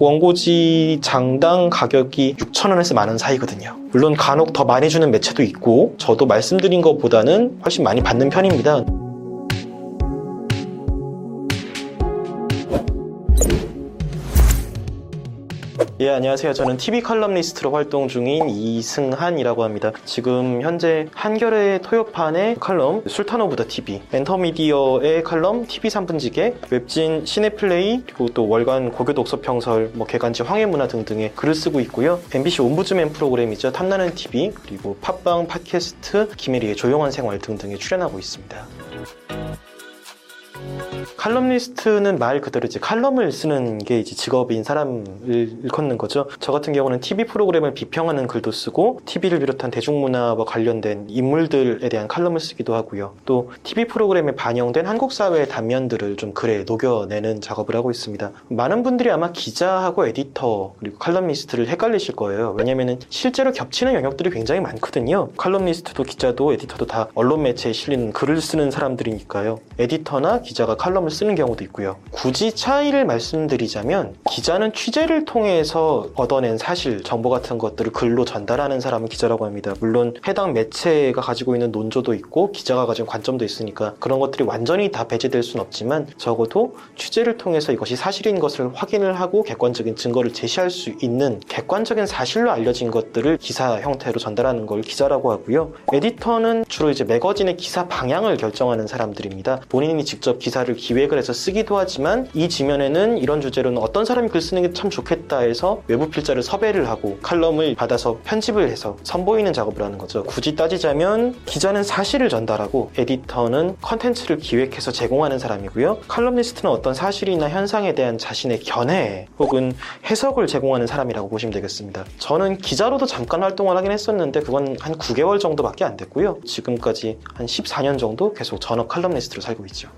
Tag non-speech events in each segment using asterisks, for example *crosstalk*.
원고지 장당 가격이 6,000원에서 만원 사이거든요. 물론 간혹 더 많이 주는 매체도 있고 저도 말씀드린 것보다는 훨씬 많이 받는 편입니다. 예, 안녕하세요. 저는 TV 칼럼니스트로 활동 중인 이승한이라고 합니다. 지금 현재 한겨레 토요판의 칼럼 술탄 오브 더 TV, 엔터미디어의 칼럼 TV 3분지계, 웹진 시네플레이, 그리고 또 월간 고교 독서 평설, 뭐 계간지 황해문화 등등의 글을 쓰고 있고요. MBC 옴부즈맨 프로그램이죠. 탐나는 TV, 그리고 팟빵 팟캐스트, 김혜리의 조용한 생활 등등에 출연하고 있습니다. 칼럼니스트는 말 그대로 이제 칼럼을 쓰는 게 이제 직업인 사람을 일컫는 거죠. 저 같은 경우는 TV 프로그램을 비평하는 글도 쓰고 TV를 비롯한 대중문화와 관련된 인물들에 대한 칼럼을 쓰기도 하고요. 또 TV 프로그램에 반영된 한국 사회의 단면들을 좀 글에 녹여내는 작업을 하고 있습니다. 많은 분들이 아마 기자하고 에디터 그리고 칼럼니스트를 헷갈리실 거예요. 왜냐면은 실제로 겹치는 영역들이 굉장히 많거든요. 칼럼니스트도 기자도 에디터도 다 언론 매체에 실리는 글을 쓰는 사람들이니까요. 에디터나 기자가 칼럼을 쓰는 경우도 있고요. 굳이 차이를 말씀드리자면 기자는 취재를 통해서 얻어낸 사실, 정보 같은 것들을 글로 전달하는 사람은 기자라고 합니다. 물론 해당 매체가 가지고 있는 논조도 있고 기자가 가진 관점도 있으니까 그런 것들이 완전히 다 배제될 수는 없지만 적어도 취재를 통해서 이것이 사실인 것을 확인을 하고 객관적인 증거를 제시할 수 있는 객관적인 사실로 알려진 것들을 기사 형태로 전달하는 걸 기자라고 하고요. 에디터는 주로 이제 매거진의 기사 방향을 결정하는 사람들입니다. 본인이 직접 기사를 기획을 해서 쓰기도 하지만 이 지면에는 이런 주제로는 어떤 사람이 글 쓰는 게 참 좋겠다 해서 외부 필자를 섭외를 하고 칼럼을 받아서 편집을 해서 선보이는 작업을 하는 거죠. 굳이 따지자면 기자는 사실을 전달하고 에디터는 컨텐츠를 기획해서 제공하는 사람이고요. 칼럼니스트는 어떤 사실이나 현상에 대한 자신의 견해 혹은 해석을 제공하는 사람이라고 보시면 되겠습니다. 저는 기자로도 잠깐 활동을 하긴 했었는데 그건 한 9개월 정도밖에 안 됐고요. 지금까지 한 14년 정도 계속 전업 칼럼니스트로 살고 있죠.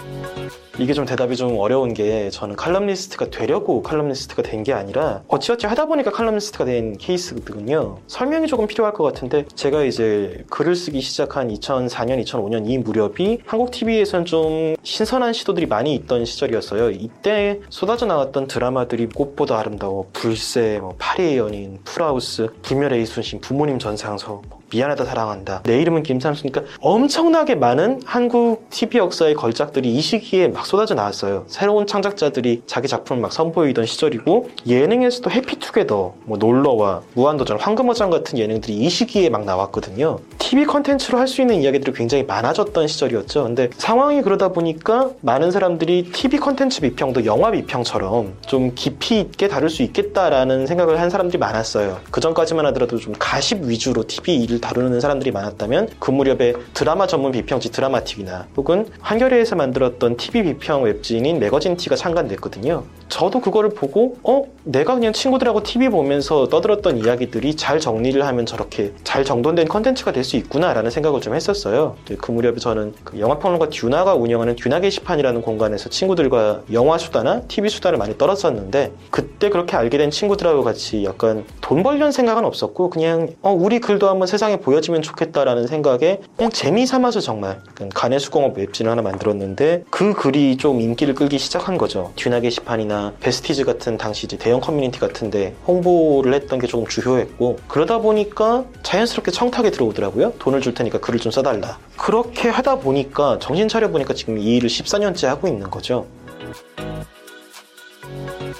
Thank you. 이게 좀 대답이 좀 어려운 게 저는 칼럼니스트가 되려고 칼럼니스트가 된 게 아니라 어찌어찌 하다 보니까 칼럼니스트가 된 케이스거든요. 설명이 조금 필요할 것 같은데 제가 이제 글을 쓰기 시작한 2004년, 2005년 이 무렵이 한국 TV에선 좀 신선한 시도들이 많이 있던 시절이었어요. 이때 쏟아져 나왔던 드라마들이 꽃보다 아름다워, 불새, 뭐 파리의 연인, 풀하우스, 불멸의 이순신, 부모님 전상서, 미안하다 사랑한다 내 이름은 김삼순이니까 엄청나게 많은 한국 TV 역사의 걸작들이 이 시기에 막 쏟아져 나왔어요. 새로운 창작자들이 자기 작품을 막 선보이던 시절이고 예능에서도 해피투게더 뭐 놀러와 무한도전 황금어장 같은 예능들이 이 시기에 막 나왔거든요. TV 컨텐츠로 할 수 있는 이야기들이 굉장히 많아졌던 시절이었죠. 근데 상황이 그러다 보니까 많은 사람들이 TV 컨텐츠 비평도 영화 비평처럼 좀 깊이 있게 다룰 수 있겠다라는 생각을 한 사람들이 많았어요. 그 전까지만 하더라도 좀 가십 위주로 TV 일을 다루는 사람들이 많았다면 그 무렵에 드라마 전문 비평지 드라마틱이나 혹은 한겨레에서 만들었던 TV 비평 웹진인 매거진 T가 창간됐거든요. 저도 그거를 보고 어 내가 그냥 친구들하고 TV 보면서 떠들었던 이야기들이 잘 정리를 하면 저렇게 잘 정돈된 컨텐츠가 될 수 있구나라는 생각을 좀 했었어요. 그 무렵에 저는 그 영화평론가 듀나가 운영하는 듀나 게시판이라는 공간에서 친구들과 영화 수다나 TV 수다를 많이 떨었었는데 그때 그렇게 알게 된 친구들하고 같이 약간 돈 벌려는 생각은 없었고 그냥 어 우리 글도 한번 세상에 보여지면 좋겠다라는 생각에 그냥 재미 삼아서 정말 가내 수공업 웹진을 하나 만들었는데 그 글이 좀 인기를 끌기 시작한 거죠. 듀나 게시판이나 베스티즈 같은 당시 이제 대형 커뮤니티 같은데 홍보를 했던 게 조금 주효했고 그러다 보니까 자연스럽게 청탁이 들어오더라고요. 돈을 줄 테니까 글을 좀 써달라. 그렇게 하다 보니까 정신 차려 보니까 지금 이 일을 14년째 하고 있는 거죠.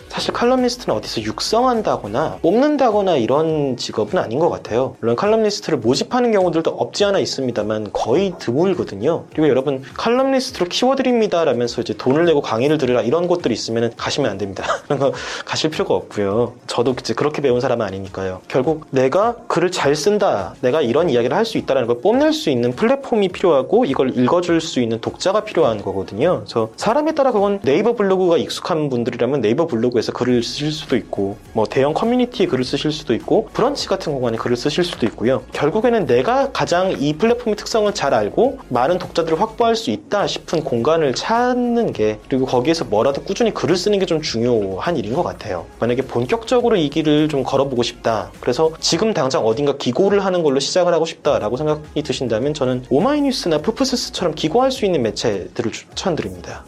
사실 칼럼니스트는 어디서 육성한다거나 뽑는다거나 이런 직업은 아닌 것 같아요. 물론 칼럼니스트를 모집하는 경우들도 없지 않아 있습니다만 거의 드물거든요. 그리고 여러분 칼럼니스트로 키워드립니다 라면서 이제 돈을 내고 강의를 들으라 이런 곳들이 있으면 가시면 안 됩니다. *laughs* 그런 거 가실 필요가 없고요. 저도 이제 그렇게 배운 사람은 아니니까요. 결국 내가 글을 잘 쓴다, 내가 이런 이야기를 할 수 있다는 걸 뽐낼 수 있는 플랫폼이 필요하고 이걸 읽어줄 수 있는 독자가 필요한 거거든요. 그래서 사람에 따라 그건 네이버 블로그가 익숙한 분들이라면 네이버 블로그에서 글을 쓰실 수도 있고 뭐 대형 커뮤니티에 글을 쓰실 수도 있고 브런치 같은 공간에 글을 쓰실 수도 있고요. 결국에는 내가 가장 이 플랫폼의 특성을 잘 알고 많은 독자들을 확보할 수 있다 싶은 공간을 찾는 게 그리고 거기에서 뭐라도 꾸준히 글을 쓰는 게 좀 중요한 일인 것 같아요. 만약에 본격적으로 이 길을 좀 걸어보고 싶다. 그래서 지금 당장 어딘가 기고를 하는 걸로 시작을 하고 싶다라고 생각이 드신다면 저는 오마이뉴스나 푸푸스스처럼 기고할 수 있는 매체들을 추천드립니다.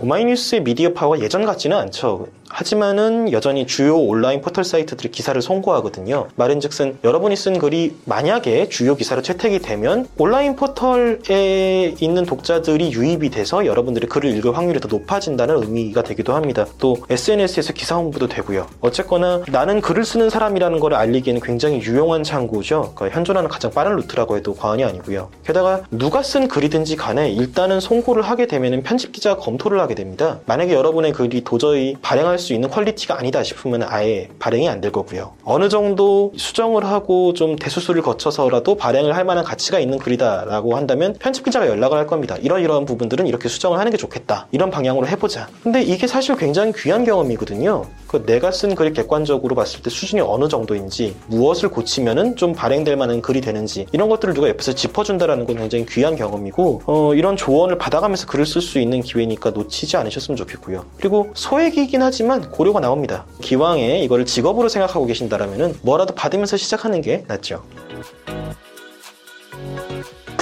오마이뉴스의 미디어 파워가 예전 같지는 않죠. 하지만은 여전히 주요 온라인 포털 사이트들이 기사를 송고하거든요. 말인즉슨 여러분이 쓴 글이 만약에 주요 기사로 채택이 되면 온라인 포털에 있는 독자들이 유입이 돼서 여러분들이 글을 읽을 확률이 더 높아진다는 의미가 되기도 합니다. 또 SNS에서 기사 홍보도 되고요. 어쨌거나 나는 글을 쓰는 사람이라는 걸 알리기에는 굉장히 유용한 창구죠. 그러니까 현존하는 가장 빠른 루트라고 해도 과언이 아니고요. 게다가 누가 쓴 글이든지 간에 일단은 송고를 하게 되면 편집 기자가 검토를 하게 됩니다. 만약에 여러분의 글이 도저히 발행할 수 있는 퀄리티가 아니다 싶으면 아예 발행이 안 될 거고요. 어느 정도 수정을 하고 좀 대수술을 거쳐서라도 발행을 할 만한 가치가 있는 글이다라고 한다면 편집 기자가 연락을 할 겁니다. 이런 이런 부분들은 이렇게 수정을 하는 게 좋겠다. 이런 방향으로 해보자. 근데 이게 사실 굉장히 귀한 경험이거든요. 그 내가 쓴 글이 객관적으로 봤을 때 수준이 어느 정도인지 무엇을 고치면은 좀 발행될 만한 글이 되는지 이런 것들을 누가 옆에서 짚어준다라는 건 굉장히 귀한 경험이고 어, 이런 조언을 받아가면서 글을 쓸 수 있는 기회니까 놓치지 않으셨으면 좋겠고요. 그리고 소액이긴 하지만 고려가 나옵니다. 기왕에 이거를 직업으로 생각하고 계신다라면은 뭐라도 받으면서 시작하는 게 낫죠.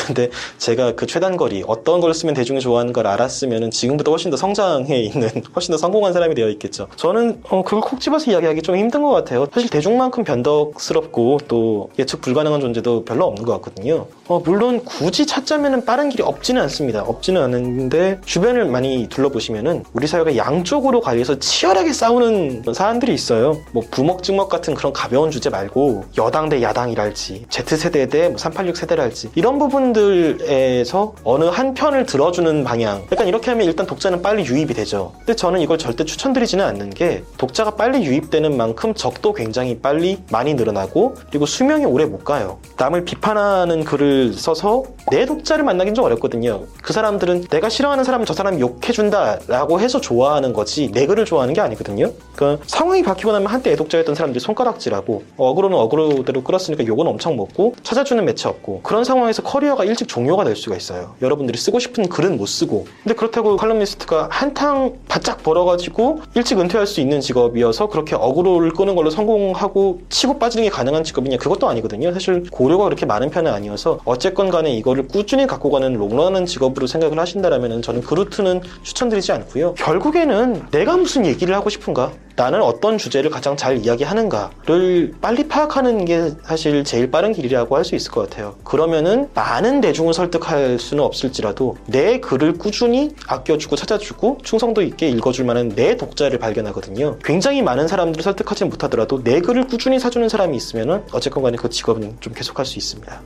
근데 제가 그 최단거리 어떤 걸 쓰면 대중이 좋아하는 걸 알았으면 지금부터 훨씬 더 성장해 있는 *laughs* 훨씬 더 성공한 사람이 되어 있겠죠. 저는 어, 그걸 콕 집어서 이야기하기 좀 힘든 것 같아요. 사실 대중만큼 변덕스럽고 또 예측 불가능한 존재도 별로 없는 것 같거든요. 어, 물론 굳이 찾자면 빠른 길이 없지는 않습니다. 없지는 않은데 주변을 많이 둘러보시면은 우리 사회가 양쪽으로 갈려서 치열하게 싸우는 사람들이 있어요. 뭐 부먹찍먹 같은 그런 가벼운 주제 말고 여당 대 야당이랄지 Z세대 대 386 세대랄지 이런 부분들에서 어느 한 편을 들어주는 방향 약간 이렇게 하면 일단 독자는 빨리 유입이 되죠. 근데 저는 이걸 절대 추천드리지는 않는 게 독자가 빨리 유입되는 만큼 적도 굉장히 빨리 많이 늘어나고 그리고 수명이 오래 못 가요. 남을 비판하는 글을 써서 내 독자를 만나긴 좀 어렵거든요. 그 사람들은 내가 싫어하는 사람은 저 사람이 욕해준다라고 해서 좋아하는 거지 내 글을 좋아하는 게 아니거든요. 그 상황이 바뀌고 나면 한때 애독자였던 사람들이 손가락질하고 어그로는 어그로대로 끌었으니까 욕은 엄청 먹고 찾아주는 매체 없고 그런 상황에서 커리어가 일찍 종료가 될 수가 있어요. 여러분들이 쓰고 싶은 글은 못 쓰고 근데 그렇다고 칼럼니스트가 한탕 바짝 벌어가지고 일찍 은퇴할 수 있는 직업이어서 그렇게 어그로를 끄는 걸로 성공하고 치고 빠지는 게 가능한 직업이냐 그것도 아니거든요. 사실 고려가 그렇게 많은 편은 아니어서 어쨌건 간에 이거를 꾸준히 갖고 가는 롱런하는 직업으로 생각을 하신다면 저는 그 루트는 추천드리지 않고요. 결국에는 내가 무슨 얘기를 하고 싶은가? 나는 어떤 주제를 가장 잘 이야기하는가를 빨리 파악하는 게 사실 제일 빠른 길이라고 할 수 있을 것 같아요. 그러면은 많은 대중을 설득할 수는 없을지라도 내 글을 꾸준히 아껴주고 찾아주고 충성도 있게 읽어줄 만한 내 독자를 발견하거든요. 굉장히 많은 사람들을 설득하지 못하더라도 내 글을 꾸준히 사주는 사람이 있으면은 어쨌건 간에 그 직업은 좀 계속할 수 있습니다.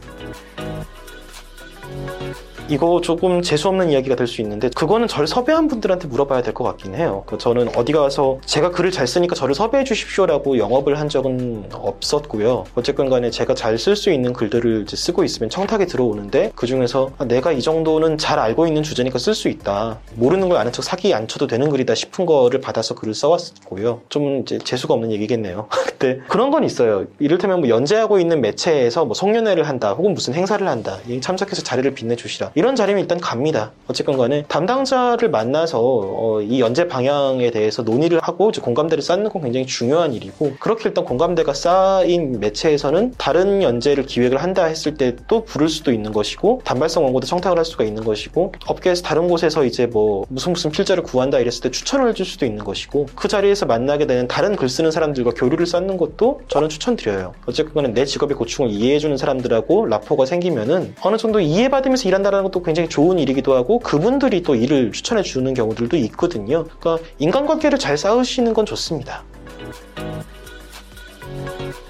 이거 조금 재수없는 이야기가 될 수 있는데 그거는 저를 섭외한 분들한테 물어봐야 될 것 같긴 해요. 그 저는 어디 가서 제가 글을 잘 쓰니까 저를 섭외해 주십시오라고 영업을 한 적은 없었고요. 어쨌건 간에 제가 잘 쓸 수 있는 글들을 쓰고 있으면 청탁이 들어오는데 그 중에서 아, 내가 이 정도는 잘 알고 있는 주제니까 쓸 수 있다. 모르는 걸 아는 척 사기 안 쳐도 되는 글이다 싶은 거를 받아서 글을 써왔고요. 좀 이제 재수가 없는 얘기겠네요. *laughs* 그때 그런 건 있어요. 이를테면 뭐 연재하고 있는 매체에서 뭐 송년회를 한다 혹은 무슨 행사를 한다. 참석해서 자리를 빛내주시라. 이런 자리면 일단 갑니다. 어쨌건 간에 담당자를 만나서 어, 이 연재 방향에 대해서 논의를 하고 공감대를 쌓는 건 굉장히 중요한 일이고 그렇게 일단 공감대가 쌓인 매체에서는 다른 연재를 기획을 한다 했을 때 또 부를 수도 있는 것이고 단발성 원고도 청탁을 할 수가 있는 것이고 업계에서 다른 곳에서 이제 뭐 무슨 무슨 필자를 구한다 이랬을 때 추천을 해줄 수도 있는 것이고 그 자리에서 만나게 되는 다른 글 쓰는 사람들과 교류를 쌓는 것도 저는 추천드려요. 어쨌건 간에 내 직업의 고충을 이해해주는 사람들하고 라포가 생기면은 어느 정도 이해받으면서 일한다는 것도 굉장히 좋은 일이기도 하고 그분들이 또 일을 추천해 주는 경우들도 있거든요. 그러니까 인간관계를 잘 쌓으시는 건 좋습니다.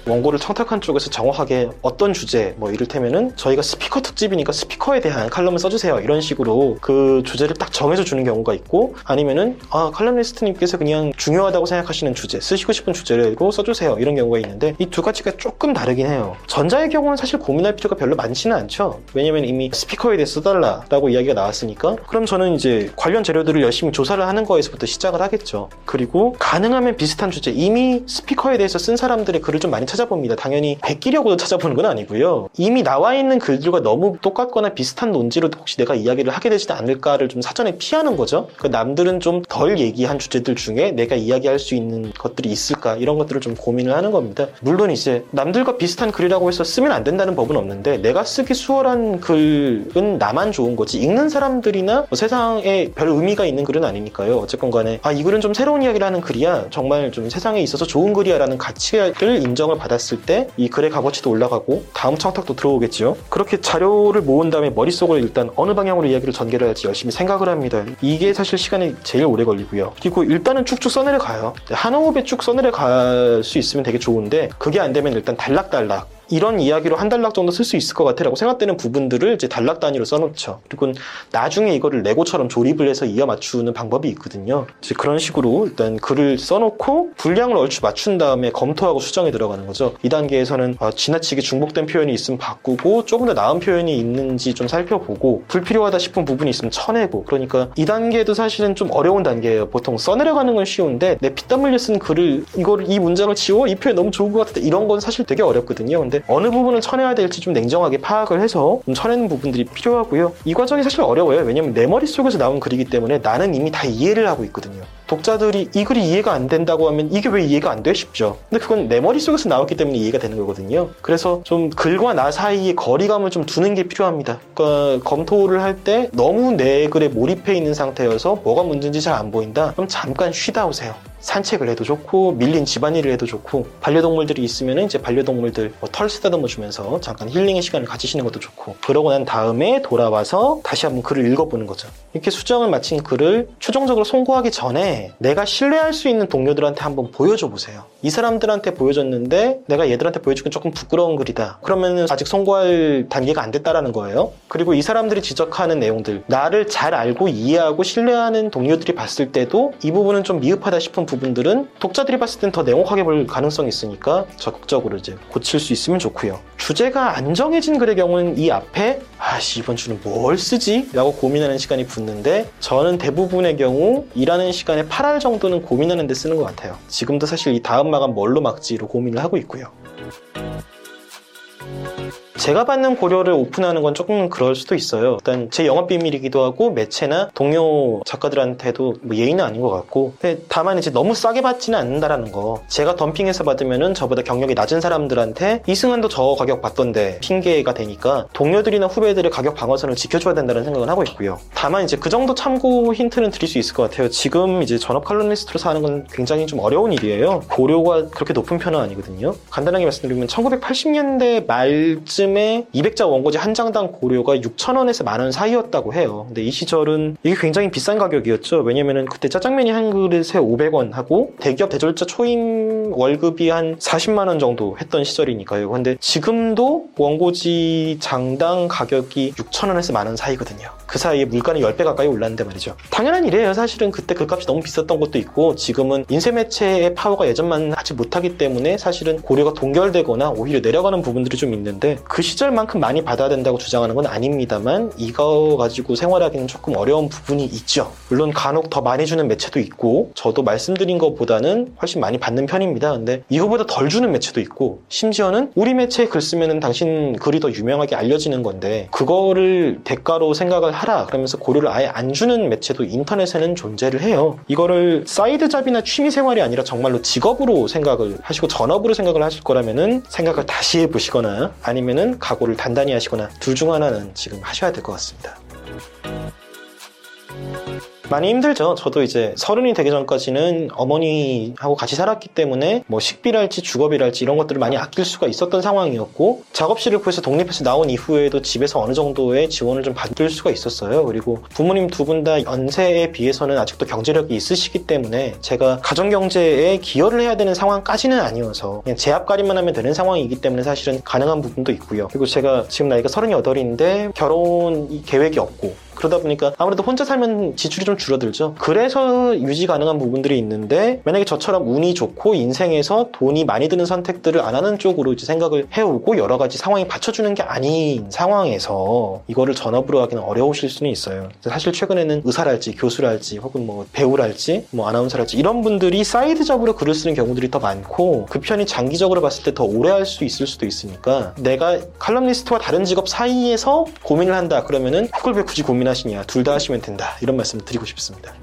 원고를 청탁한 쪽에서 정확하게 어떤 주제, 뭐 이를테면은 저희가 스피커 특집이니까 스피커에 대한 칼럼을 써주세요. 이런 식으로 그 주제를 딱 정해서 주는 경우가 있고 아니면은 아, 칼럼니스트님께서 그냥 중요하다고 생각하시는 주제, 쓰시고 싶은 주제로 써주세요. 이런 경우가 있는데 이 두 가지가 조금 다르긴 해요. 전자의 경우는 사실 고민할 필요가 별로 많지는 않죠. 왜냐면 이미 스피커에 대해 써달라라고 이야기가 나왔으니까 그럼 저는 이제 관련 재료들을 열심히 조사를 하는 거에서부터 시작을 하겠죠. 그리고 가능하면 비슷한 주제, 이미 스피커에 대해서 쓴 사람들의 글을 좀 많이 찾아 찾아봅니다. 당연히 베끼려고 찾아보는 건 아니고요. 이미 나와 있는 글들과 너무 똑같거나 비슷한 논지로 혹시 내가 이야기를 하게 되지는 않을까를 좀 사전에 피하는 거죠. 그 남들은 좀 덜 얘기한 주제들 중에 내가 이야기할 수 있는 것들이 있을까 이런 것들을 좀 고민을 하는 겁니다. 물론 이제 남들과 비슷한 글이라고 해서 쓰면 안 된다는 법은 없는데 내가 쓰기 수월한 글은 나만 좋은 거지 읽는 사람들이나 뭐 세상에 별 의미가 있는 글은 아니니까요. 어쨌건 간에 아 이 글은 좀 새로운 이야기를 하는 글이야. 정말 좀 세상에 있어서 좋은 글이야라는 가치를 인정을 받 았을 때 이 글의 값어치도 올라가고 다음 청탁도 들어오겠죠. 그렇게 자료를 모은 다음에 머릿속으로 일단 어느 방향으로 이야기를 전개를 할지 열심히 생각을 합니다. 이게 사실 시간이 제일 오래 걸리고요. 그리고 일단은 쭉쭉 써내려 가요. 한 호흡에 쭉 써내려 갈 수 있으면 되게 좋은데 그게 안 되면 일단 달락달락 이런 이야기로 한 달락 정도 쓸 수 있을 것 같아라고 생각되는 부분들을 이제 단락 단위로 써놓죠. 그리고 나중에 이거를 레고처럼 조립을 해서 이어 맞추는 방법이 있거든요. 이제 그런 식으로 일단 글을 써놓고 분량을 얼추 맞춘 다음에 검토하고 수정에 들어가는 거죠. 이 단계에서는 아, 지나치게 중복된 표현이 있으면 바꾸고 조금 더 나은 표현이 있는지 좀 살펴보고 불필요하다 싶은 부분이 있으면 쳐내고 그러니까 이 단계도 사실은 좀 어려운 단계예요. 보통 써내려가는 건 쉬운데 내 피땀 흘려 쓴 글을 이걸 이 문장을 지워 이 표현 너무 좋은 것 같다 이런 건 사실 되게 어렵거든요. 근데 어느 부분을 쳐내야 될지 좀 냉정하게 파악을 해서 좀 쳐내는 부분들이 필요하고요. 이 과정이 사실 어려워요. 왜냐면 내 머릿속에서 나온 글이기 때문에 나는 이미 다 이해를 하고 있거든요. 독자들이 이 글이 이해가 안 된다고 하면 이게 왜 이해가 안 돼? 싶죠. 근데 그건 내 머릿속에서 나왔기 때문에 이해가 되는 거거든요. 그래서 좀 글과 나 사이에 거리감을 좀 두는 게 필요합니다. 그러니까 검토를 할 때 너무 내 글에 몰입해 있는 상태여서 뭐가 문제인지 잘 안 보인다? 그럼 잠깐 쉬다 오세요. 산책을 해도 좋고 밀린 집안일을 해도 좋고 반려동물들이 있으면 이제 반려동물들 뭐 털 쓰다듬어 주면서 잠깐 힐링의 시간을 가지시는 것도 좋고 그러고 난 다음에 돌아와서 다시 한번 글을 읽어보는 거죠. 이렇게 수정을 마친 글을 최종적으로 송고하기 전에 내가 신뢰할 수 있는 동료들한테 한번 보여줘 보세요. 이 사람들한테 보여줬는데 내가 얘들한테 보여주긴 조금 부끄러운 글이다. 그러면 아직 송고할 단계가 안 됐다라는 거예요. 그리고 이 사람들이 지적하는 내용들 나를 잘 알고 이해하고 신뢰하는 동료들이 봤을 때도 이 부분은 좀 미흡하다 싶은 부분들은 독자들이 봤을 땐 더 냉혹하게 볼 가능성이 있으니까 적극적으로 이제 고칠 수 있으면 좋고요. 주제가 안 정해진 글의 경우는 이 앞에 아씨 이번 주는 뭘 쓰지? 라고 고민하는 시간이 붙는데 저는 대부분의 경우 일하는 시간에 8할 정도는 고민하는 데 쓰는 것 같아요. 지금도 사실 이 다음 마감 뭘로 막지로 고민을 하고 있고요. 제가 받는 고려를 오픈하는 건 조금 그럴 수도 있어요. 일단 제 영업 비밀이기도 하고 매체나 동료 작가들한테도 뭐 예의는 아닌 것 같고 다만 이제 너무 싸게 받지는 않는다라는 거. 제가 덤핑해서 받으면은 저보다 경력이 낮은 사람들한테 이승환도 저 가격 받던데 핑계가 되니까 동료들이나 후배들의 가격 방어선을 지켜줘야 된다는 생각은 하고 있고요. 다만 이제 그 정도 참고 힌트는 드릴 수 있을 것 같아요. 지금 이제 전업 칼럼니스트로 사는 건 굉장히 좀 어려운 일이에요. 고려가 그렇게 높은 편은 아니거든요. 간단하게 말씀드리면 1980년대 말쯤 요즘에 200자 원고지 한 장당 고료가 6,000원에서 만 원 사이였다고 해요. 근데 이 시절은 이게 굉장히 비싼 가격이었죠. 왜냐면은 그때 짜장면이 한 그릇에 500원 하고 대기업 대졸자 초임 월급이 한 40만 원 정도 했던 시절이니까요. 근데 지금도 원고지 장당 가격이 6,000원에서 만 원 사이거든요. 그 사이에 물가는 10배 가까이 올랐는데 말이죠. 당연한 일이에요. 사실은 그때 그 값이 너무 비쌌던 것도 있고 지금은 인쇄 매체의 파워가 예전만 하지 못하기 때문에 사실은 고료가 동결되거나 오히려 내려가는 부분들이 좀 있는데 그 시절만큼 많이 받아야 된다고 주장하는 건 아닙니다만 이거 가지고 생활하기는 조금 어려운 부분이 있죠. 물론 간혹 더 많이 주는 매체도 있고 저도 말씀드린 것보다는 훨씬 많이 받는 편입니다. 근데 이거보다 덜 주는 매체도 있고 심지어는 우리 매체에 글 쓰면은 당신 글이 더 유명하게 알려지는 건데 그거를 대가로 생각을 하라 그러면서 고료를 아예 안 주는 매체도 인터넷에는 존재를 해요. 이거를 side job이나 취미 생활이 아니라 정말로 직업으로 생각을 하시고 전업으로 생각을 하실 거라면은 생각을 다시 해보시거나 아니면은 각오를 단단히 하시거나 둘 중 하나는 지금 하셔야 될 것 같습니다. 많이 힘들죠. 저도 이제 서른이 되기 전까지는 어머니하고 같이 살았기 때문에 뭐 식비랄지 주거비랄지 이런 것들을 많이 아낄 수가 있었던 상황이었고 작업실을 구해서 독립해서 나온 이후에도 집에서 어느 정도의 지원을 좀 받을 수가 있었어요. 그리고 부모님 두 분 다 연세에 비해서는 아직도 경제력이 있으시기 때문에 제가 가정 경제에 기여를 해야 되는 상황까지는 아니어서 그냥 제 앞가림만 하면 되는 상황이기 때문에 사실은 가능한 부분도 있고요. 그리고 제가 지금 나이가 38인데 결혼 계획이 없고 그러다 보니까 아무래도 혼자 살면 지출이 좀 줄어들죠. 그래서 유지 가능한 부분들이 있는데 만약에 저처럼 운이 좋고 인생에서 돈이 많이 드는 선택들을 안 하는 쪽으로 이제 생각을 해오고 여러 가지 상황이 받쳐주는 게 아닌 상황에서 이거를 전업으로 하기는 어려우실 수는 있어요. 사실 최근에는 의사랄지 교수랄지 혹은 뭐 배우랄지 뭐 아나운서랄지 이런 분들이 side job으로 글을 쓰는 경우들이 더 많고 그 편이 장기적으로 봤을 때 더 오래 할 수 있을 수도 있으니까 내가 칼럼니스트와 다른 직업 사이에서 고민을 한다 그러면은 그걸 왜 굳이 고민하시냐 둘 다 하시면 된다 이런 말씀을 드리고 싶습니다. 싶습니다.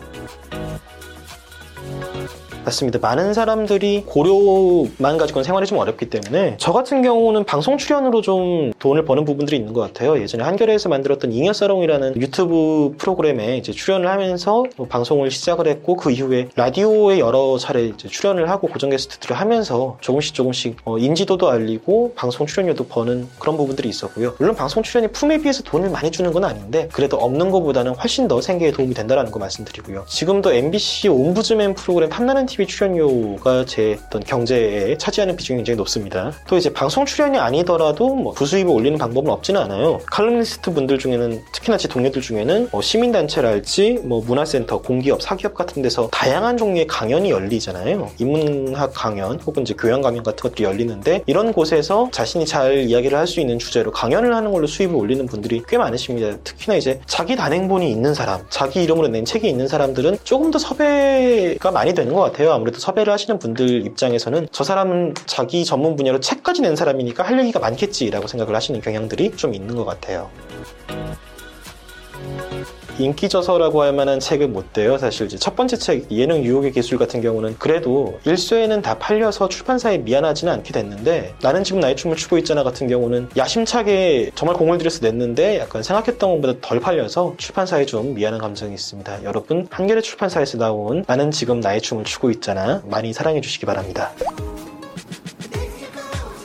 맞습니다. 많은 사람들이 고려만 가지고는 생활이 좀 어렵기 때문에 저 같은 경우는 방송 출연으로 좀 돈을 버는 부분들이 있는 것 같아요. 예전에 한겨레에서 만들었던 잉여사롱이라는 유튜브 프로그램에 이제 출연을 하면서 뭐 방송을 시작을 했고 그 이후에 라디오에 여러 차례 출연을 하고 고정 게스트들을 하면서 조금씩 조금씩 어, 인지도도 알리고 방송 출연료도 버는 그런 부분들이 있었고요. 물론 방송 출연이 품에 비해서 돈을 많이 주는 건 아닌데 그래도 없는 것보다는 훨씬 더 생계에 도움이 된다는 거 말씀드리고요. 지금도 MBC 옴부즈맨 프로그램 탐나는 TV 출연료가 제 어떤 경제에 차지하는 비중이 굉장히 높습니다. 또 이제 방송 출연이 아니더라도 뭐 부수입을 올리는 방법은 없지는 않아요. 칼럼니스트 분들 중에는 특히나 제 동료들 중에는 뭐 시민단체랄지 뭐 문화센터, 공기업, 사기업 같은 데서 다양한 종류의 강연이 열리잖아요. 인문학 강연 혹은 이제 교양 강연 같은 것들이 열리는데 이런 곳에서 자신이 잘 이야기를 할 수 있는 주제로 강연을 하는 걸로 수입을 올리는 분들이 꽤 많으십니다. 특히나 이제 자기 단행본이 있는 사람, 자기 이름으로 낸 책이 있는 사람들은 조금 더 섭외가 많이 되는 것 같아요. 아무래도 섭외를 하시는 분들 입장에서는 저 사람은 자기 전문 분야로 책까지 낸 사람이니까 할 얘기가 많겠지라고 생각을 하시는 경향들이 좀 있는 것 같아요. 인기 저서라고 할 만한 책은 못 돼요. 사실 이제 첫 번째 책 예능 유혹의 기술 같은 경우는 그래도 일쇄에는 다 팔려서 출판사에 미안하지는 않게 됐는데 나는 지금 나의 춤을 추고 있잖아 같은 경우는 야심차게 정말 공을 들여서 냈는데 약간 생각했던 것보다 덜 팔려서 출판사에 좀 미안한 감정이 있습니다. 여러분 한겨레 출판사에서 나온 나는 지금 나의 춤을 추고 있잖아 많이 사랑해 주시기 바랍니다.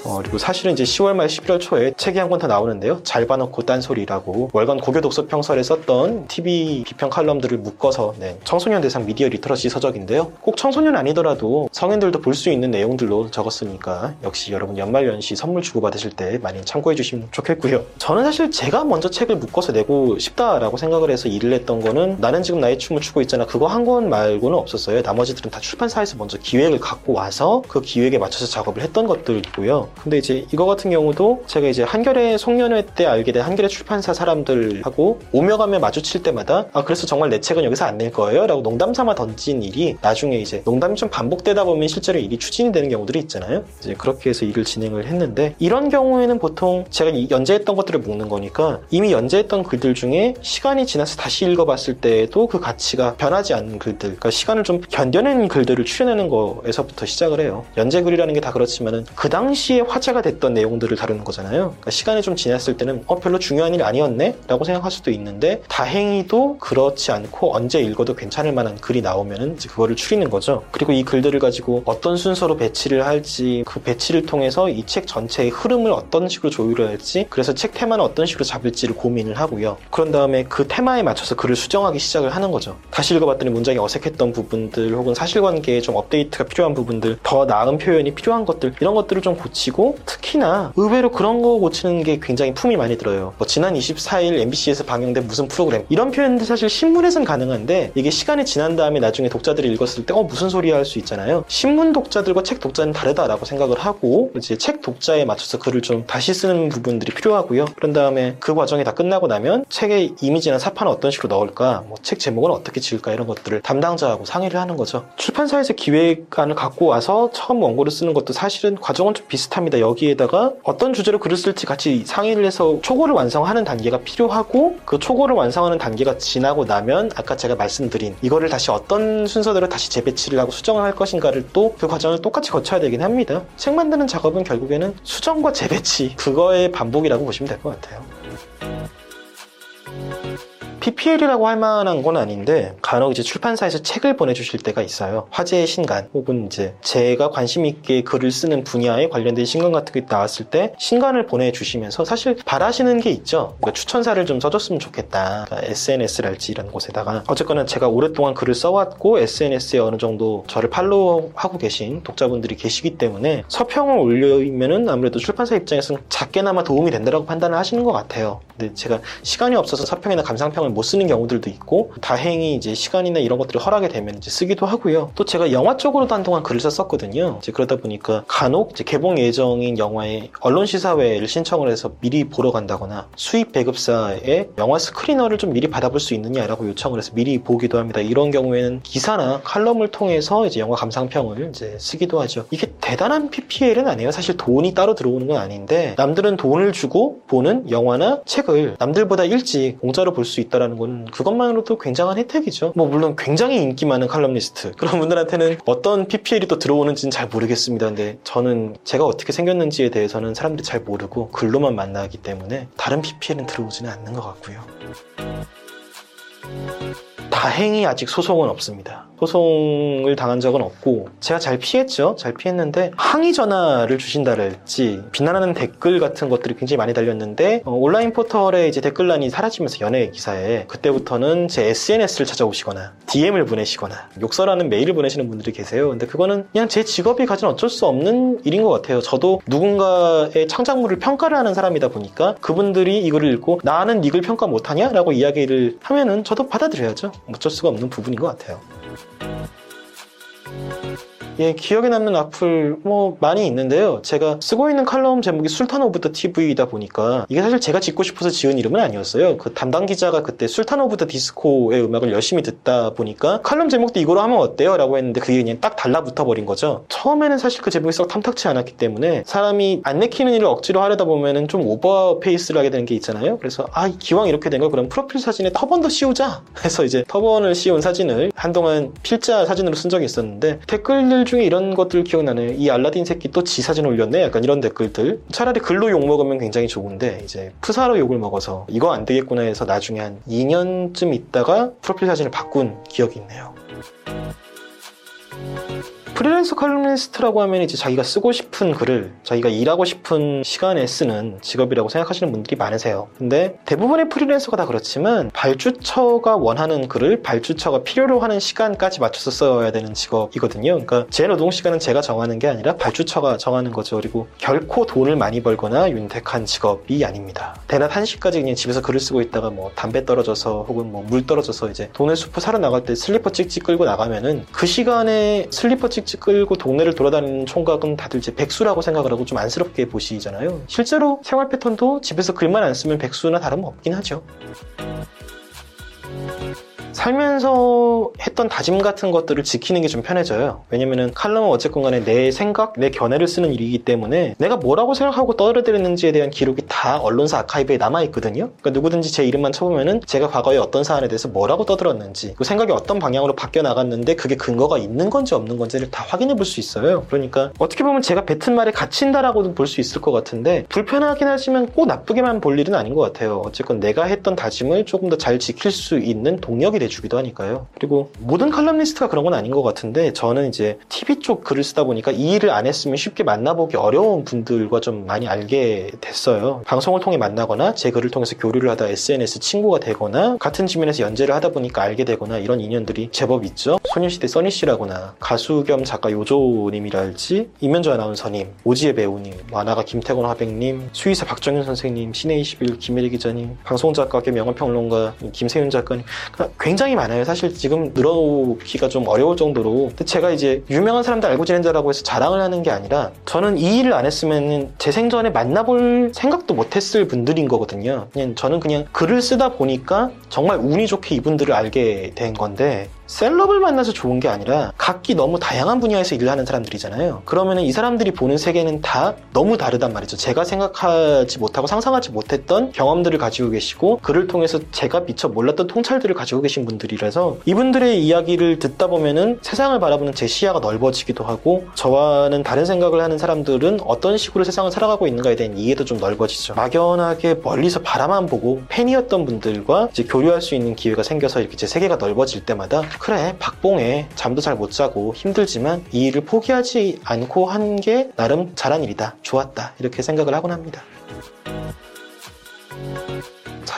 어, 그리고 사실은 이제 10월 말 11월 초에 책이 한권더 나오는데요. 잘 봐놓고 딴소리라고 월간 고교 독서 평설에 썼던 TV 비평 칼럼들을 묶어서 낸 청소년 대상 미디어 literacy 서적인데요. 꼭 청소년 아니더라도 성인들도 볼 수 있는 내용들로 적었으니까 역시 여러분 연말연시 선물 주고 받으실 때 많이 참고해 주시면 좋겠고요. 저는 사실 제가 먼저 책을 묶어서 내고 싶다라고 생각을 해서 일을 했던 거는 나는 지금 나의 춤을 추고 있잖아. 그거 한 권 말고는 없었어요. 나머지들은 다 출판사에서 먼저 기획을 갖고 와서 그 기획에 맞춰서 작업을 했던 것들이고요. 근데 이제 이거 같은 경우도 제가 이제 한겨레 송년회 때 알게 된 한겨레 출판사 사람들하고 오며 가며 마주칠 때마다 아 그래서 정말 내 책은 여기서 안 낼 거예요? 라고 농담 삼아 던진 일이 나중에 이제 농담이 좀 반복되다 보면 실제로 일이 추진이 되는 경우들이 있잖아요. 이제 그렇게 해서 일을 진행을 했는데 이런 경우에는 보통 제가 연재했던 것들을 묶는 거니까 이미 연재했던 글들 중에 시간이 지나서 다시 읽어봤을 때에도 그 가치가 변하지 않는 글들 그러니까 시간을 좀 견뎌내는 글들을 추려내는 거에서부터 시작을 해요. 연재글이라는 게 다 그렇지만은 그 당시에 화제가 됐던 내용들을 다루는 거잖아요. 그러니까 시간이 좀 지났을 때는 어 별로 중요한 일 아니었네 라고 생각할 수도 있는데 다행히도 그렇지 않고 언제 읽어도 괜찮을 만한 글이 나오면은 이제 그거를 추리는 거죠. 그리고 이 글들을 가지고 어떤 순서로 배치를 할지 그 배치를 통해서 이 책 전체의 흐름을 어떤 식으로 조율을 할지 그래서 책 테마는 어떤 식으로 잡을지를 고민을 하고요. 그런 다음에 그 테마에 맞춰서 글을 수정하기 시작을 하는 거죠. 다시 읽어봤더니 문장이 어색했던 부분들 혹은 사실관계에 좀 업데이트가 필요한 부분들 더 나은 표현이 필요한 것들 이런 것들을 좀 고치고 그리고 특히나 의외로 그런 거 고치는 게 굉장히 품이 많이 들어요. 뭐 지난 24일 MBC에서 방영된 무슨 프로그램 이런 표현들 사실 신문에선 가능한데 이게 시간이 지난 다음에 나중에 독자들이 읽었을 때 어 무슨 소리야 할 수 있잖아요. 신문 독자들과 책 독자는 다르다라고 생각을 하고 이제 책 독자에 맞춰서 글을 좀 다시 쓰는 부분들이 필요하고요. 그런 다음에 그 과정이 다 끝나고 나면 책의 이미지나 사판을 어떤 식으로 넣을까, 뭐 책 제목은 어떻게 지을까 이런 것들을 담당자하고 상의를 하는 거죠. 출판사에서 기획안을 갖고 와서 처음 원고를 쓰는 것도 사실은 과정은 좀 비슷합 니다. 합니다. 여기에다가 어떤 주제로 글을 쓸지 같이 상의를 해서 초고를 완성하는 단계가 필요하고 그 초고를 완성하는 단계가 지나고 나면 아까 제가 말씀드린 이거를 다시 어떤 순서대로 다시 재배치를 하고 수정을 할 것인가를 또 그 과정을 똑같이 거쳐야 되긴 합니다. 책 만드는 작업은 결국에는 수정과 재배치 그거의 반복이라고 보시면 될 것 같아요. PPL이라고 할 만한 건 아닌데 간혹 이제 출판사에서 책을 보내주실 때가 있어요. 화제의 신간 혹은 이제 제가 관심 있게 글을 쓰는 분야에 관련된 신간 같은 게 나왔을 때 신간을 보내주시면서 사실 바라시는 게 있죠. 그러니까 추천사를 좀 써줬으면 좋겠다. 그러니까 SNS랄지 이런 곳에다가 어쨌거나 제가 오랫동안 글을 써왔고 SNS에 어느 정도 저를 팔로우하고 계신 독자분들이 계시기 때문에 서평을 올리면은 아무래도 출판사 입장에서는 작게나마 도움이 된다고 판단을 하시는 것 같아요. 근데 제가 시간이 없어서 사평이나 감상평을 못 쓰는 경우들도 있고 다행히 이제 시간이나 이런 것들을 허락이 되면 이제 쓰기도 하고요. 또 제가 영화 쪽으로도 한동안 글을 썼었거든요. 이제 그러다 보니까 간혹 이제 개봉 예정인 영화에 언론 시사회를 신청을 해서 미리 보러 간다거나 수입 배급사에 영화 스크리너를 좀 미리 받아볼 수 있느냐라고 요청을 해서 미리 보기도 합니다. 이런 경우에는 기사나 칼럼을 통해서 이제 영화 감상평을 이제 쓰기도 하죠. 이게 대단한 PPL은 아니에요. 사실 돈이 따로 들어오는 건 아닌데 남들은 돈을 주고 보는 영화나 책을 남들보다 일찍 공짜로 볼 수 있다라는 건 그것만으로도 굉장한 혜택이죠. 뭐 물론 굉장히 인기 많은 칼럼니스트 *laughs* 그런 분들한테는 어떤 PPL이 또 들어오는지는 잘 모르겠습니다. 근데 저는 제가 어떻게 생겼는지에 대해서는 사람들이 잘 모르고 글로만 만나기 때문에 다른 PPL은 들어오지는 않는 것 같고요. 다행히 아직 소송은 없습니다. 소송을 당한 적은 없고 제가 잘 피했죠. 잘 피했는데 항의 전화를 주신다랄지 비난하는 댓글 같은 것들이 굉장히 많이 달렸는데 어, 온라인 포털에 이제 댓글란이 사라지면서 연예 기사에 그때부터는 제 SNS를 찾아오시거나 DM을 보내시거나 욕설하는 메일을 보내시는 분들이 계세요. 근데 그거는 그냥 제 직업이 가진 어쩔 수 없는 일인 것 같아요. 저도 누군가의 창작물을 평가를 하는 사람이다 보니까 그분들이 이거를 읽고 나는 이걸 평가 못하냐? 라고 이야기를 하면은 저도 받아들여야죠. 어쩔 수가 없는 부분인 것 같아요. Thank you 예, 기억에 남는 악플 뭐 많이 있는데요. 제가 쓰고 있는 칼럼 제목이 술탄 오브 더 TV이다 보니까 이게 사실 제가 짓고 싶어서 지은 이름은 아니었어요. 그 담당 기자가 그때 술탄 오브 더 디스코의 음악을 열심히 듣다 보니까 칼럼 제목도 이거로 하면 어때요? 라고 했는데 그게 그냥 딱 달라붙어 버린 거죠. 처음에는 사실 그 제목이 썩 탐탁치 않았기 때문에 사람이 안 내키는 일을 억지로 하려다 보면은 좀 오버 페이스를 하게 되는 게 있잖아요. 그래서 아 기왕 이렇게 된거 그럼 프로필 사진에 터번도 씌우자 *laughs* 해서 이제 터번을 씌운 사진을 한동안 필자 사진으로 쓴 적이 있었는데 댓글 들 중에 이런 것들 기억나네요. 이 알라딘 새끼 또 지 사진 올렸네? 약간 이런 댓글들. 차라리 글로 욕 먹으면 굉장히 좋은데, 이제 프사로 욕을 먹어서 이거 안 되겠구나 해서 나중에 한 2년쯤 있다가 프로필 사진을 바꾼 기억이 있네요. 프리랜서 칼럼니스트라고 하면 이제 자기가 쓰고 싶은 글을 자기가 일하고 싶은 시간에 쓰는 직업이라고 생각하시는 분들이 많으세요. 근데 대부분의 프리랜서가 다 그렇지만 발주처가 원하는 글을 발주처가 필요로 하는 시간까지 맞춰서 써야 되는 직업이거든요. 그러니까 제 노동 시간은 제가 정하는 게 아니라 발주처가 정하는 거죠. 그리고 결코 돈을 많이 벌거나 윤택한 직업이 아닙니다. 대낮 1시까지 그냥 집에서 글을 쓰고 있다가 뭐 담배 떨어져서 혹은 뭐 물 떨어져서 이제 돈을 슈퍼 사러 나갈 때 슬리퍼 찍찍 끌고 나가면은 그 시간에 슬리퍼 찍찍 끌고 동네를 돌아다니는 총각은 다들 이제 백수라고 생각을 하고 좀 안쓰럽게 보시잖아요. 실제로 생활 패턴도 집에서 글만 안 쓰면 백수나 다름없긴 하죠. 살면서 했던 다짐 같은 것들을 지키는 게 좀 편해져요. 왜냐면은 칼럼은 어쨌건 간에 내 생각, 내 견해를 쓰는 일이기 때문에 내가 뭐라고 생각하고 떠들어드렸는지에 대한 기록이 다 언론사 아카이브에 남아있거든요. 그러니까 누구든지 제 이름만 쳐보면은 제가 과거에 어떤 사안에 대해서 뭐라고 떠들었는지 그 생각이 어떤 방향으로 바뀌어 나갔는데 그게 근거가 있는 건지 없는 건지를 다 확인해 볼 수 있어요. 그러니까 어떻게 보면 제가 뱉은 말에 갇힌다라고도 볼 수 있을 것 같은데 불편하긴 하지만 꼭 나쁘게만 볼 일은 아닌 것 같아요. 어쨌건 내가 했던 다짐을 조금 더 잘 지킬 수 있는 동력이 돼 주기도 하니까요. 그리고 모든 칼럼니스트가 그런 건 아닌 것 같은데 저는 이제 TV 쪽 글을 쓰다 보니까 이 일을 안 했으면 쉽게 만나보기 어려운 분들과 좀 많이 알게 됐어요. 방송을 통해 만나거나 제 글을 통해서 교류를 하다 SNS 친구가 되거나 같은 지면에서 연재를 하다 보니까 알게 되거나 이런 인연들이 제법 있죠. 소녀시대 써니 씨라거나 가수 겸 작가 요조님이랄지 이면조 아나운서님, 오지혜 배우님, 만화가 김태곤 화백님, 수의사 박정현 선생님, 신의 21 김혜리 기자님, 방송작가 겸 영화평론가 김세윤 작가님 그러니까 굉장히 많아요. 사실 지금 늘어놓기가 좀 어려울 정도로. 근데 제가 이제 유명한 사람들 알고 지낸다라고 해서 자랑을 하는 게 아니라 저는 이 일을 안 했으면 제 생전에 만나볼 생각도 못했을 분들인 거거든요. 그냥 저는 그냥 글을 쓰다 보니까 정말 운이 좋게 이분들을 알게 된 건데 셀럽을 만나서 좋은 게 아니라 각기 너무 다양한 분야에서 일을 하는 사람들이잖아요. 그러면 이 사람들이 보는 세계는 다 너무 다르단 말이죠. 제가 생각하지 못하고 상상하지 못했던 경험들을 가지고 계시고 그를 통해서 제가 미처 몰랐던 통찰들을 가지고 계신 분들이라서 이분들의 이야기를 듣다 보면은 세상을 바라보는 제 시야가 넓어지기도 하고 저와는 다른 생각을 하는 사람들은 어떤 식으로 세상을 살아가고 있는가에 대한 이해도 좀 넓어지죠. 막연하게 멀리서 바라만 보고 팬이었던 분들과 이제 교류할 수 있는 기회가 생겨서 이렇게 제 세계가 넓어질 때마다 그래 박봉에 잠도 잘 못 자고 힘들지만 이 일을 포기하지 않고 한 게 나름 잘한 일이다. 좋았다. 이렇게 생각을 하곤 합니다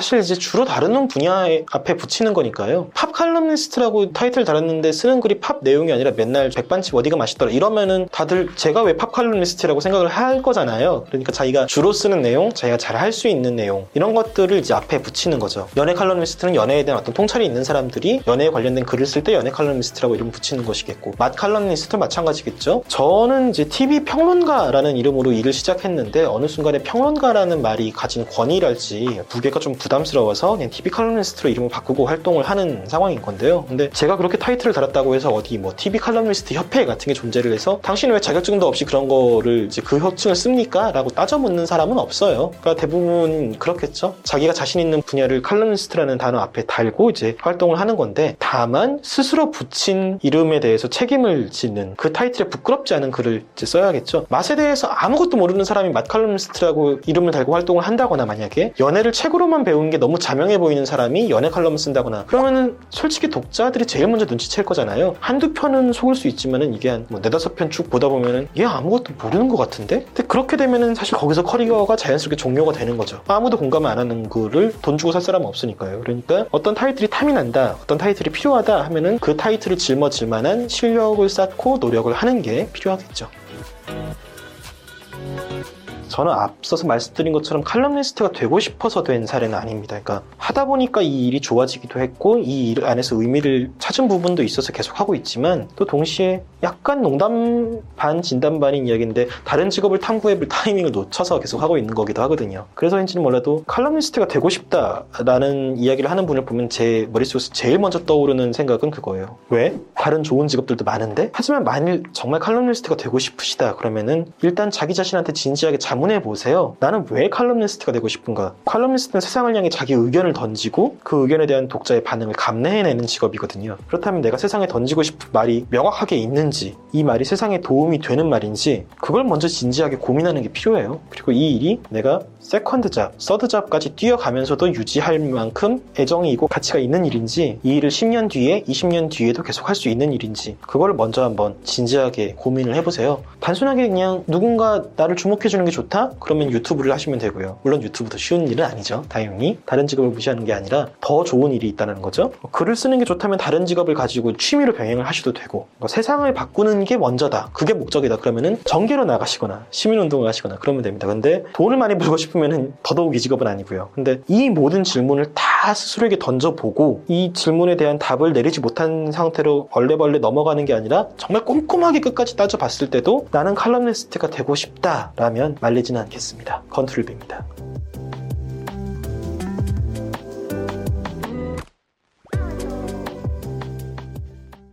사실 이제 주로 다루는 분야에 앞에 붙이는 거니까요. 팝 칼럼니스트라고 타이틀 달았는데 쓰는 글이 팝 내용이 아니라 맨날 백반집 어디가 맛있더라 이러면은 다들 쟤가 왜 팝 칼럼니스트라고 생각을 할 거잖아요. 그러니까 자기가 주로 쓰는 내용, 자기가 잘 할 수 있는 내용 이런 것들을 이제 앞에 붙이는 거죠. 연애 칼럼니스트는 연애에 대한 어떤 통찰이 있는 사람들이 연애에 관련된 글을 쓸 때 연애 칼럼니스트라고 이름 붙이는 것이겠고 맛 칼럼니스트 마찬가지겠죠. 저는 이제 TV 평론가라는 이름으로 일을 시작했는데 어느 순간에 평론가라는 말이 가진 권위랄지 무게가 좀 부담 스러워서 그냥 TV 칼럼니스트로 이름을 바꾸고 활동을 하는 상황인 건데요. 근데 제가 그렇게 타이틀을 달았다고 해서 어디 뭐 TV 칼럼니스트 협회 같은 게 존재를 해서 당신은 왜 자격증도 없이 그런 거를 이제 그 호칭을 씁니까? 라고 따져 묻는 사람은 없어요. 그러니까 대부분 그렇겠죠. 자기가 자신 있는 분야를 칼럼니스트라는 단어 앞에 달고 이제 활동을 하는 건데 다만 스스로 붙인 이름에 대해서 책임을 지는 그 타이틀에 부끄럽지 않은 글을 이제 써야겠죠. 맛에 대해서 아무것도 모르는 사람이 맛 칼럼니스트라고 이름을 달고 활동을 한다거나 만약에 연애를 책으로만 배운 게 너무 자명해 보이는 사람이 연애 칼럼을 쓴다거나 그러면은 솔직히 독자들이 제일 먼저 눈치챌 거잖아요. 한두 편은 속을 수 있지만은 이게 한뭐 네다섯 편 쭉 보다 보면은 얘 아무것도 모르는 것 같은데? 근데 그렇게 되면은 사실 거기서 커리어가 자연스럽게 종료가 되는 거죠. 아무도 공감 안 하는 글을 돈 주고 살 사람은 없으니까요. 그러니까 어떤 타이틀이 탐이 난다, 어떤 타이틀이 필요하다 하면은 그 타이틀을 짊어질 만한 실력을 쌓고 노력을 하는 게 필요하겠죠. 저는 앞서서 말씀드린 것처럼 칼럼니스트가 되고 싶어서 된 사례는 아닙니다. 그러니까 하다 보니까 이 일이 좋아지기도 했고 이 일 안에서 의미를 찾은 부분도 있어서 계속 하고 있지만 또 동시에 약간 농담 반 진담 반인 이야기인데 다른 직업을 탐구해볼 타이밍을 놓쳐서 계속 하고 있는 거기도 하거든요. 그래서인지는 몰라도 칼럼니스트가 되고 싶다라는 이야기를 하는 분을 보면 제 머릿속에서 제일 먼저 떠오르는 생각은 그거예요. 왜? 다른 좋은 직업들도 많은데? 하지만 만일 정말 칼럼니스트가 되고 싶으시다 그러면은 일단 자기 자신한테 진지하게 자문 해 보세요. 나는 왜 칼럼니스트가 되고 싶은가? 칼럼니스트는 세상을 향해 자기 의견을 던지고 그 의견에 대한 독자의 반응을 감내해내는 직업이거든요. 그렇다면 내가 세상에 던지고 싶은 말이 명확하게 있는지, 이 말이 세상에 도움이 되는 말인지, 그걸 먼저 진지하게 고민하는 게 필요해요. 그리고 이 일이 내가 second job, third job까지 뛰어가면서도 유지할 만큼 애정이 있고 가치가 있는 일인지, 이 일을 10년 뒤에, 20년 뒤에도 계속 할 수 있는 일인지, 그걸 먼저 한번 진지하게 고민을 해보세요. 단순하게 그냥 누군가 나를 주목해주는 게 좋다? 그러면 유튜브를 하시면 되고요. 물론 유튜브도 쉬운 일은 아니죠. 당연히. 다른 직업을 무시하는 게 아니라 더 좋은 일이 있다는 거죠. 글을 쓰는 게 좋다면 다른 직업을 가지고 취미로 병행을 하셔도 되고, 뭐 세상을 바꾸는 게 먼저다. 그게 목적이다. 그러면은 전개로 나가시거나 시민운동을 하시거나 그러면 됩니다. 근데 돈을 많이 벌고 싶으면은 더더욱 이 직업은 아니고요. 근데 이 모든 질문을 다 스스로에게 던져보고 이 질문에 대한 답을 내리지 못한 상태로 얼레벌레 넘어가는 게 아니라 정말 꼼꼼하게 끝까지 따져봤을 때도 나는 칼럼니스트가 되고 싶다라면 말리 지는 않겠습니다. 컨트롤입니다.